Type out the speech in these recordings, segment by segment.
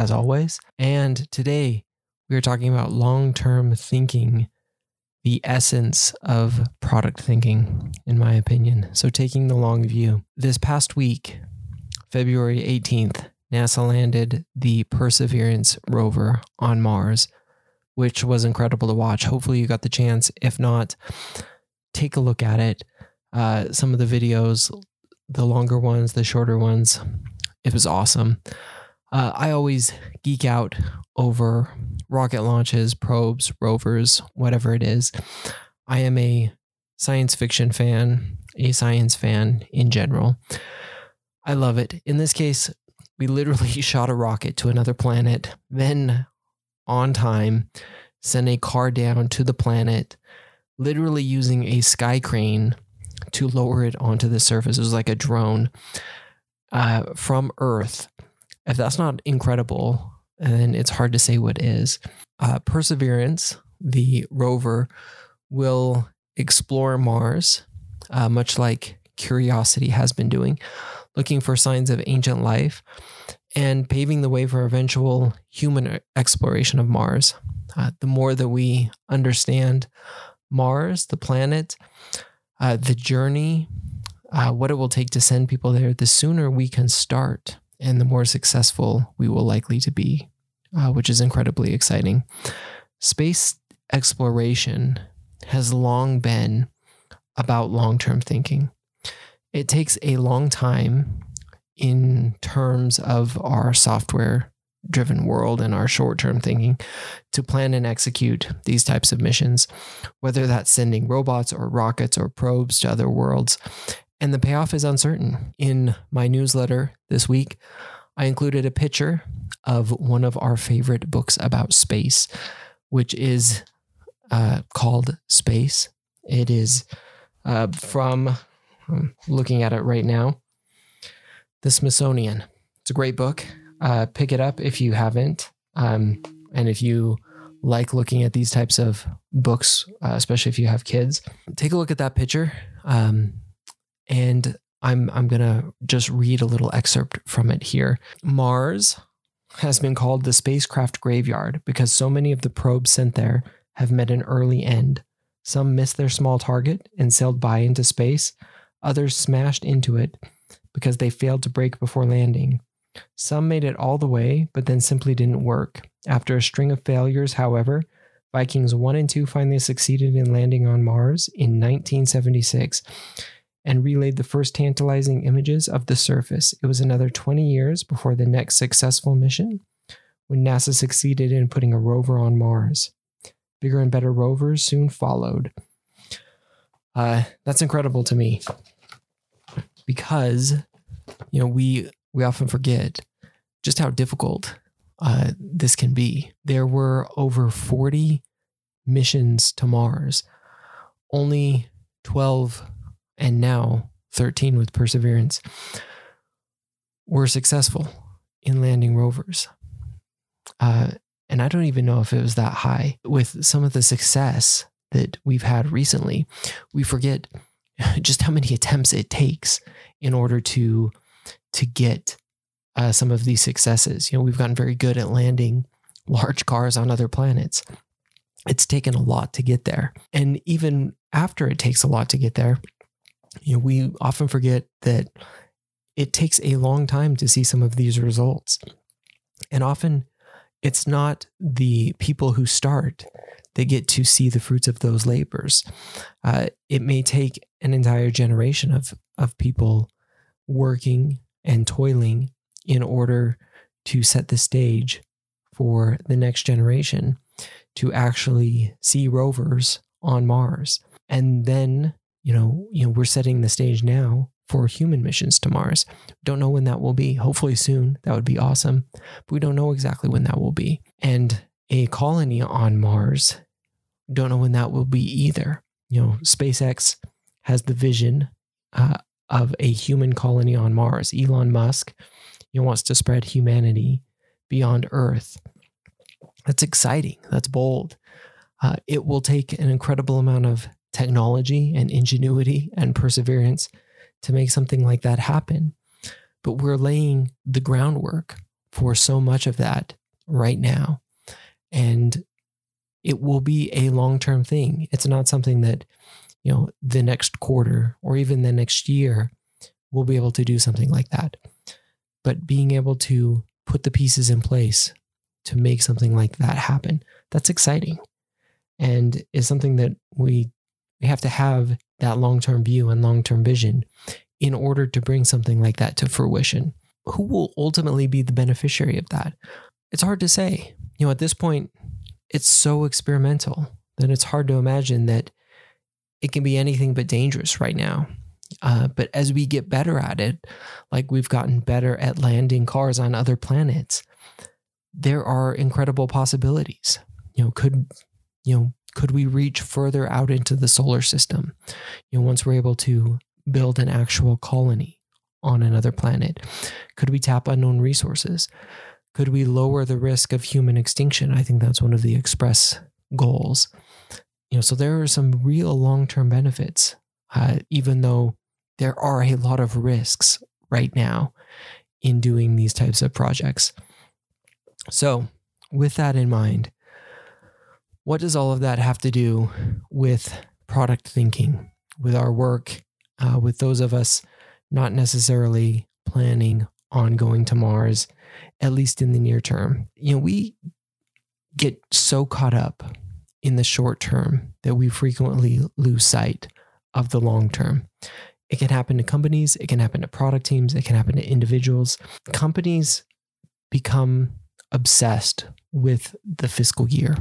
as always. And today we are talking about long term thinking, the essence of product thinking, in my opinion. So, taking the long view. This past week, February 18th, NASA landed the Perseverance rover on Mars, which was incredible to watch. Hopefully, you got the chance. If not, take a look at it. Uh, some of the videos, the longer ones, the shorter ones, it was awesome. Uh, I always geek out over rocket launches, probes, rovers, whatever it is. I am a science fiction fan, a science fan in general. I love it. In this case, we literally shot a rocket to another planet, then on time sent a car down to the planet, literally using a sky crane to lower it onto the surface. It was like a drone uh, from Earth. If that's not incredible, then it's hard to say what is. Uh, Perseverance, the rover, will explore Mars, uh, much like Curiosity has been doing, looking for signs of ancient life and paving the way for eventual human exploration of Mars. Uh, the more that we understand Mars, the planet, uh, the journey, uh, what it will take to send people there, the sooner we can start and the more successful we will likely to be, uh, which is incredibly exciting. Space exploration has long been about long term thinking. It takes a long time in terms of our software driven world and our short term thinking to plan and execute these types of missions, whether that's sending robots or rockets or probes to other worlds. And the payoff is uncertain. In my newsletter this week, I included a picture of one of our favorite books about space, which is uh, called Space. It is uh, from, I'm looking at it right now, the Smithsonian. It's a great book. Uh, pick it up if you haven't. Um, and if you like looking at these types of books, uh, especially if you have kids, take a look at that picture. Um, and I'm I'm gonna just read a little excerpt from it here. Mars has been called the spacecraft graveyard because so many of the probes sent there have met an early end. Some missed their small target and sailed by into space. Others smashed into it because they failed to brake before landing. Some made it all the way, but then simply didn't work. After a string of failures, however, Vikings 1 and 2 finally succeeded in landing on Mars in 1976 and relayed the first tantalizing images of the surface. It was another 20 years before the next successful mission when NASA succeeded in putting a rover on Mars. Bigger and better rovers soon followed. Uh, that's incredible to me because you know we we often forget just how difficult uh, this can be. There were over 40 missions to Mars, only 12 and now 13 with Perseverance were successful in landing rovers. Uh, and I don't even know if it was that high. With some of the success that we've had recently, we forget just how many attempts it takes in order to to get uh, some of these successes. You know, we've gotten very good at landing large cars on other planets. It's taken a lot to get there, and even after it takes a lot to get there, you know, we often forget that it takes a long time to see some of these results, and often it's not the people who start that get to see the fruits of those labors. Uh, it may take an entire generation of of people working and toiling in order to set the stage for the next generation to actually see rovers on Mars. And then, you know, you know, we're setting the stage now for human missions to Mars. Don't know when that will be. Hopefully soon. That would be awesome. But we don't know exactly when that will be. And a colony on Mars, don't know when that will be either. You know, SpaceX has the vision uh, of a human colony on Mars. Elon Musk he wants to spread humanity beyond Earth. That's exciting. That's bold. Uh, it will take an incredible amount of technology and ingenuity and perseverance to make something like that happen. But we're laying the groundwork. for so much of that right now. And it will be a long term thing. It's not something that, you know, the next quarter or even the next year we'll be able to do something like that. But being able to put the pieces in place to make something like that happen, that's exciting and is something that we we have to have that long-term view and long-term vision in order to bring something like that to fruition. Who will ultimately be the beneficiary of that? It's hard to say. You know, at this point, it's so experimental that it's hard to imagine that it can be anything but dangerous right now. Uh, but as we get better at it, like we've gotten better at landing cars on other planets, there are incredible possibilities. You know, could you know could we reach further out into the solar system? You know, once we're able to build an actual colony on another planet, could we tap unknown resources? Could we lower the risk of human extinction? I think that's one of the express goals. You know, so there are some real long-term benefits, uh, even though there are a lot of risks right now in doing these types of projects. So, with that in mind, what does all of that have to do with product thinking, with our work, uh, with those of us not necessarily planning on going to Mars, at least in the near term? You know, we get so caught up in the short term that we frequently lose sight of the long term. It can happen to companies, it can happen to product teams, it can happen to individuals. Companies become obsessed with the fiscal year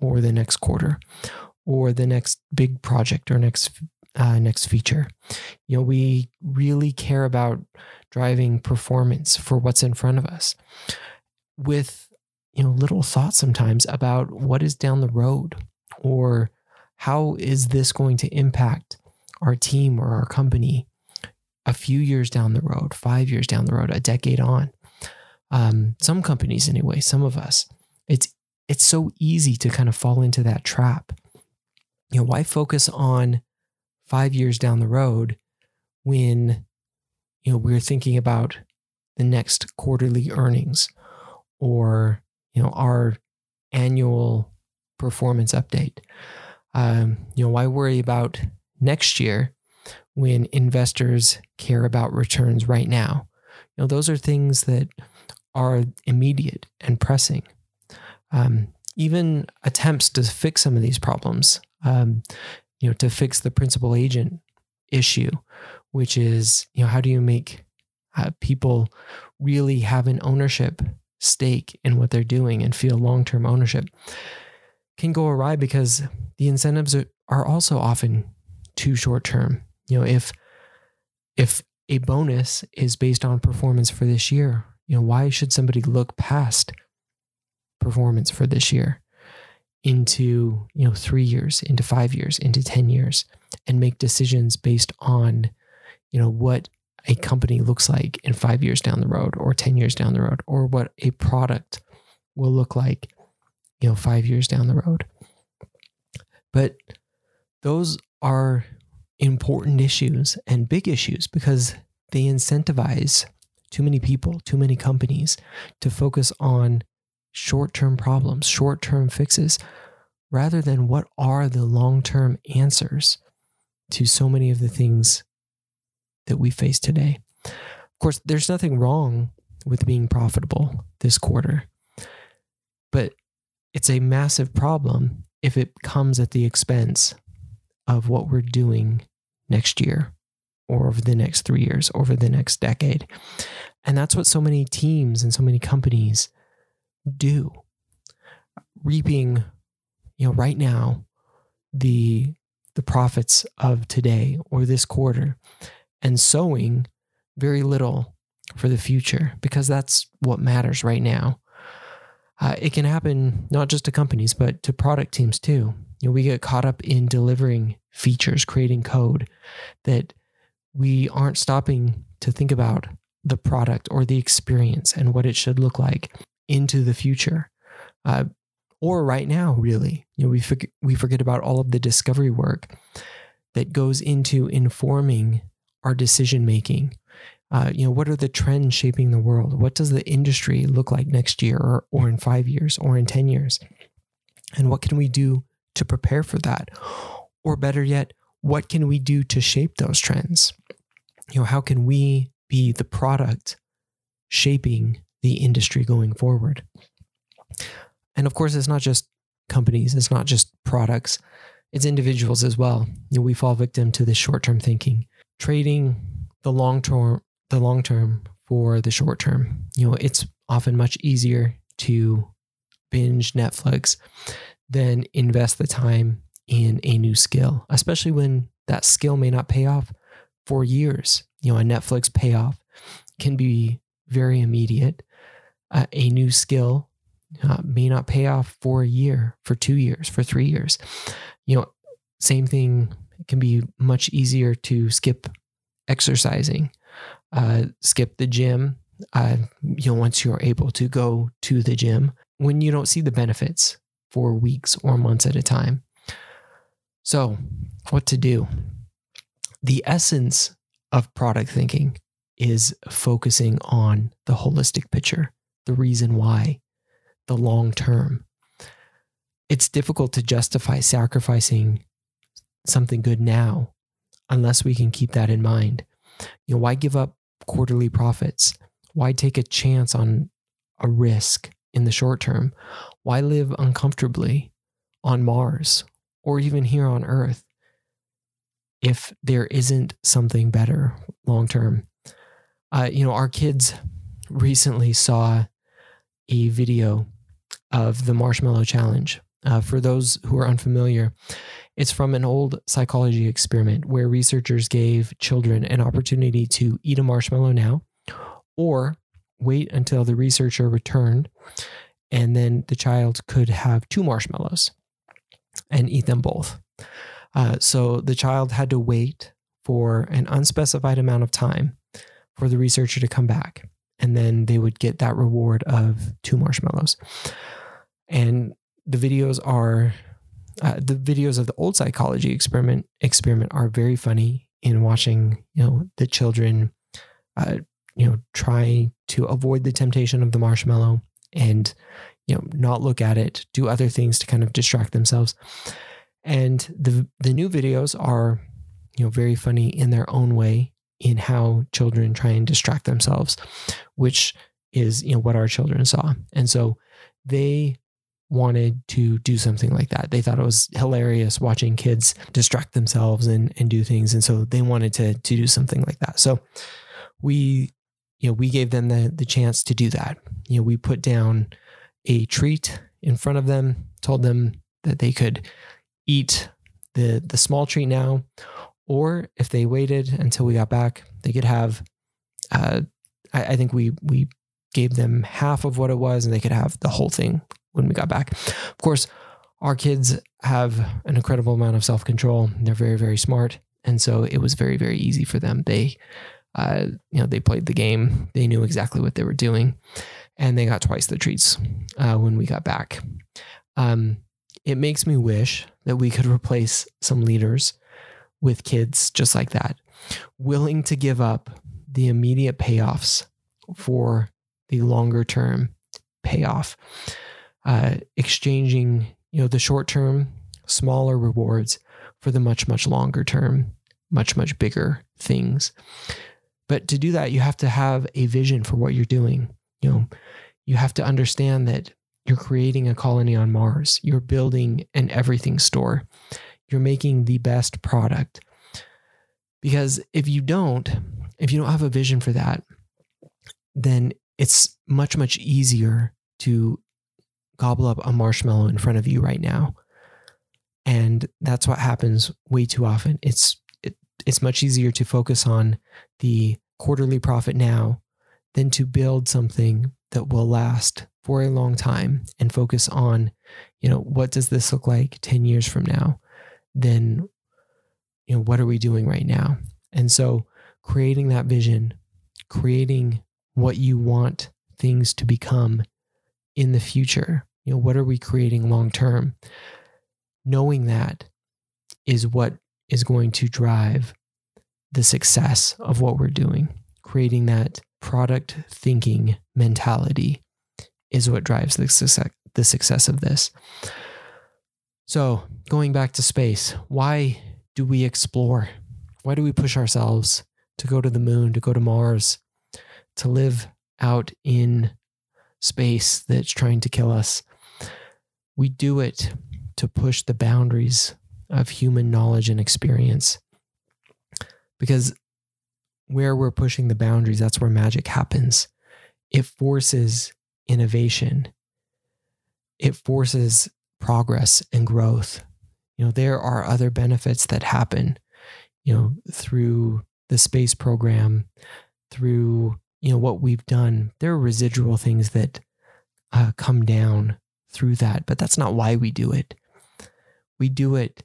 or the next quarter or the next big project or next uh, next feature. You know, we really care about driving performance for what's in front of us with you know little thoughts sometimes about what is down the road or how is this going to impact our team or our company a few years down the road, five years down the road, a decade on. Um, some companies, anyway, some of us, it's it's so easy to kind of fall into that trap. You know, why focus on five years down the road when, you know, we're thinking about the next quarterly earnings or, you know, our annual performance update? Um, you know, why worry about next year when investors care about returns right now? You know, those are things that are immediate and pressing um, even attempts to fix some of these problems, um, you know, to fix the principal agent issue, which is, you know, how do you make uh, people really have an ownership stake in what they're doing and feel long term ownership, can go awry because the incentives are, also often too short term. You know, if if a bonus is based on performance for this year, you know, why should somebody look past performance for this year into you know 3 years into 5 years into 10 years and make decisions based on you know what a company looks like in 5 years down the road or 10 years down the road or what a product will look like you know 5 years down the road. But those are important issues and big issues because they incentivize too many people, too many companies to focus on short term problems, short term fixes, rather than what are the long term answers to so many of the things that we face today. Of course, there's nothing wrong with being profitable this quarter, but it's a massive problem if it comes at the expense of what we're doing next year or over the next three years, over the next decade. And that's what so many teams and so many companies do. Reaping, you know, right now, the the profits of today or this quarter and sowing very little for the future because that's what matters right now. Uh, it can happen not just to companies, but to product teams too. You know, we get caught up in delivering features, creating code that we aren't stopping to think about the product or the experience and what it should look like into the future. Uh, or right now, really. You know, we forget, we forget about all of the discovery work that goes into informing our decision making, Uh, you know, what are the trends shaping the world? What does the industry look like next year or, or in five years or in 10 years? And what can we do to prepare for that? Or better yet, what can we do to shape those trends? You know, how can we be the product shaping the industry going forward? And of course, it's not just companies, it's not just products, it's individuals as well. You know, we fall victim to this short-term thinking, trading the long term the long term for the short term. You know, it's often much easier to binge Netflix than invest the time in a new skill, especially when that skill may not pay off for years. You know, a Netflix payoff can be very immediate. Uh, a new skill uh, may not pay off for a year, for two years, for three years. You know, same thing it can be much easier to skip exercising, uh, skip the gym. Uh, you know, once you're able to go to the gym, when you don't see the benefits for weeks or months at a time. So, what to do? The essence of product thinking is focusing on the holistic picture, the reason why, the long term. It's difficult to justify sacrificing something good now unless we can keep that in mind. You know, why give up quarterly profits? Why take a chance on a risk in the short term? Why live uncomfortably on Mars or even here on Earth if there isn't something better long term? Uh, you know, our kids recently saw a video of the Marshmallow Challenge. Uh, for those who are unfamiliar, it's from an old psychology experiment where researchers gave children an opportunity to eat a marshmallow now or wait until the researcher returned and then the child could have two marshmallows and eat them both. Uh, so the child had to wait for an unspecified amount of time for the researcher to come back and then they would get that reward of two marshmallows. And the videos are uh, the videos of the old psychology experiment experiment are very funny in watching you know the children uh, you know try to avoid the temptation of the marshmallow and you know not look at it do other things to kind of distract themselves and the the new videos are you know very funny in their own way in how children try and distract themselves which is you know what our children saw and so they wanted to do something like that. They thought it was hilarious watching kids distract themselves and, and do things. And so they wanted to, to do something like that. So we, you know, we gave them the, the chance to do that. You know, we put down a treat in front of them, told them that they could eat the, the small treat now, or if they waited until we got back, they could have, uh, I, I think we, we gave them half of what it was and they could have the whole thing when we got back. Of course, our kids have an incredible amount of self control. They're very, very smart. And so it was very, very easy for them. They, uh, you know, they played the game. They knew exactly what they were doing, and they got twice the treats uh, when we got back. Um, it makes me wish that we could replace some leaders with kids just like that, willing to give up the immediate payoffs for the longer term payoff uh, exchanging you know the short term smaller rewards for the much much longer term much much bigger things. But to do that you have to have a vision for what you're doing. You know you have to understand that you're creating a colony on mars. You're building an everything store you're making the best product because if you don't if you don't have a vision for that then it's much much easier to gobble up a marshmallow in front of you right now. And that's what happens way too often. It's it, it's much easier to focus on the quarterly profit now than to build something that will last for a long time and focus on, you know, what does this look like 10 years from now? Then, you know, what are we doing right now? And so creating that vision, creating what you want things to become in the future? You know, what are we creating long term? Knowing that is what is going to drive the success of what we're doing. creating that product thinking mentality is what drives the success, the success of this. So, going back to space, why do we explore? Why do we push ourselves to go to the moon, to go to Mars, to live out in space that's trying to kill us? We do it to push the boundaries of human knowledge and experience. Because where we're pushing the boundaries, that's where magic happens. It forces innovation, it forces progress and growth. You know, there are other benefits that happen, you know, through the space program, through, you know, what we've done. There are residual things that uh, come down through that, but that's not why we do it. We do it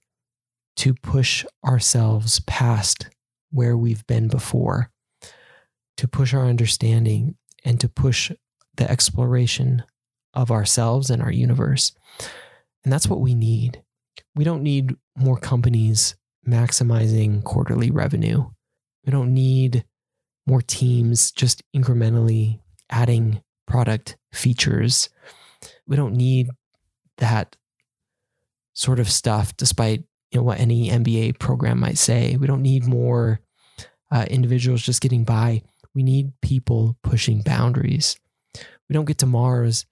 to push ourselves past where we've been before, to push our understanding and to push the exploration of ourselves and our universe. And that's what we need. We don't need more companies maximizing quarterly revenue. We don't need more teams just incrementally adding product features. We don't need that sort of stuff, despite you know what any MBA program might say. We don't need more uh, individuals just getting by. We need people pushing boundaries. We don't get to Mars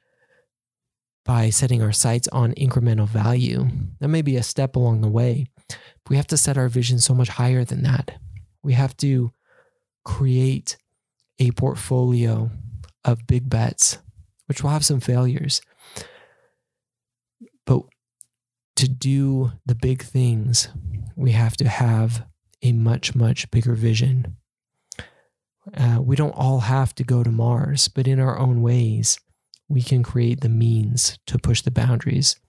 by setting our sights on incremental value. That may be a step along the way. But we have to set our vision so much higher than that. We have to create a portfolio of big bets, which will have some failures. But to do the big things, we have to have a much, much bigger vision. Uh, we don't all have to go to Mars, but in our own ways, we can create the means to push the boundaries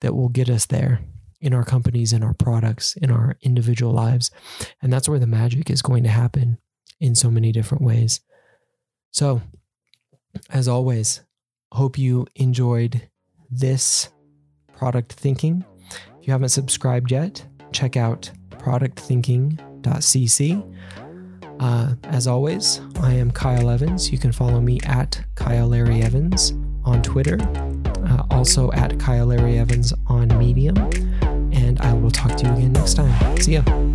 that will get us there in our companies, in our products, in our individual lives. And that's where the magic is going to happen in so many different ways. So, as always, hope you enjoyed this product thinking. If you haven't subscribed yet, check out productthinking.cc. Uh, as always, I am Kyle Evans. You can follow me at Kyle Larry Evans on Twitter, uh, also at Kyle Larry Evans on Medium. And I will talk to you again next time. See ya.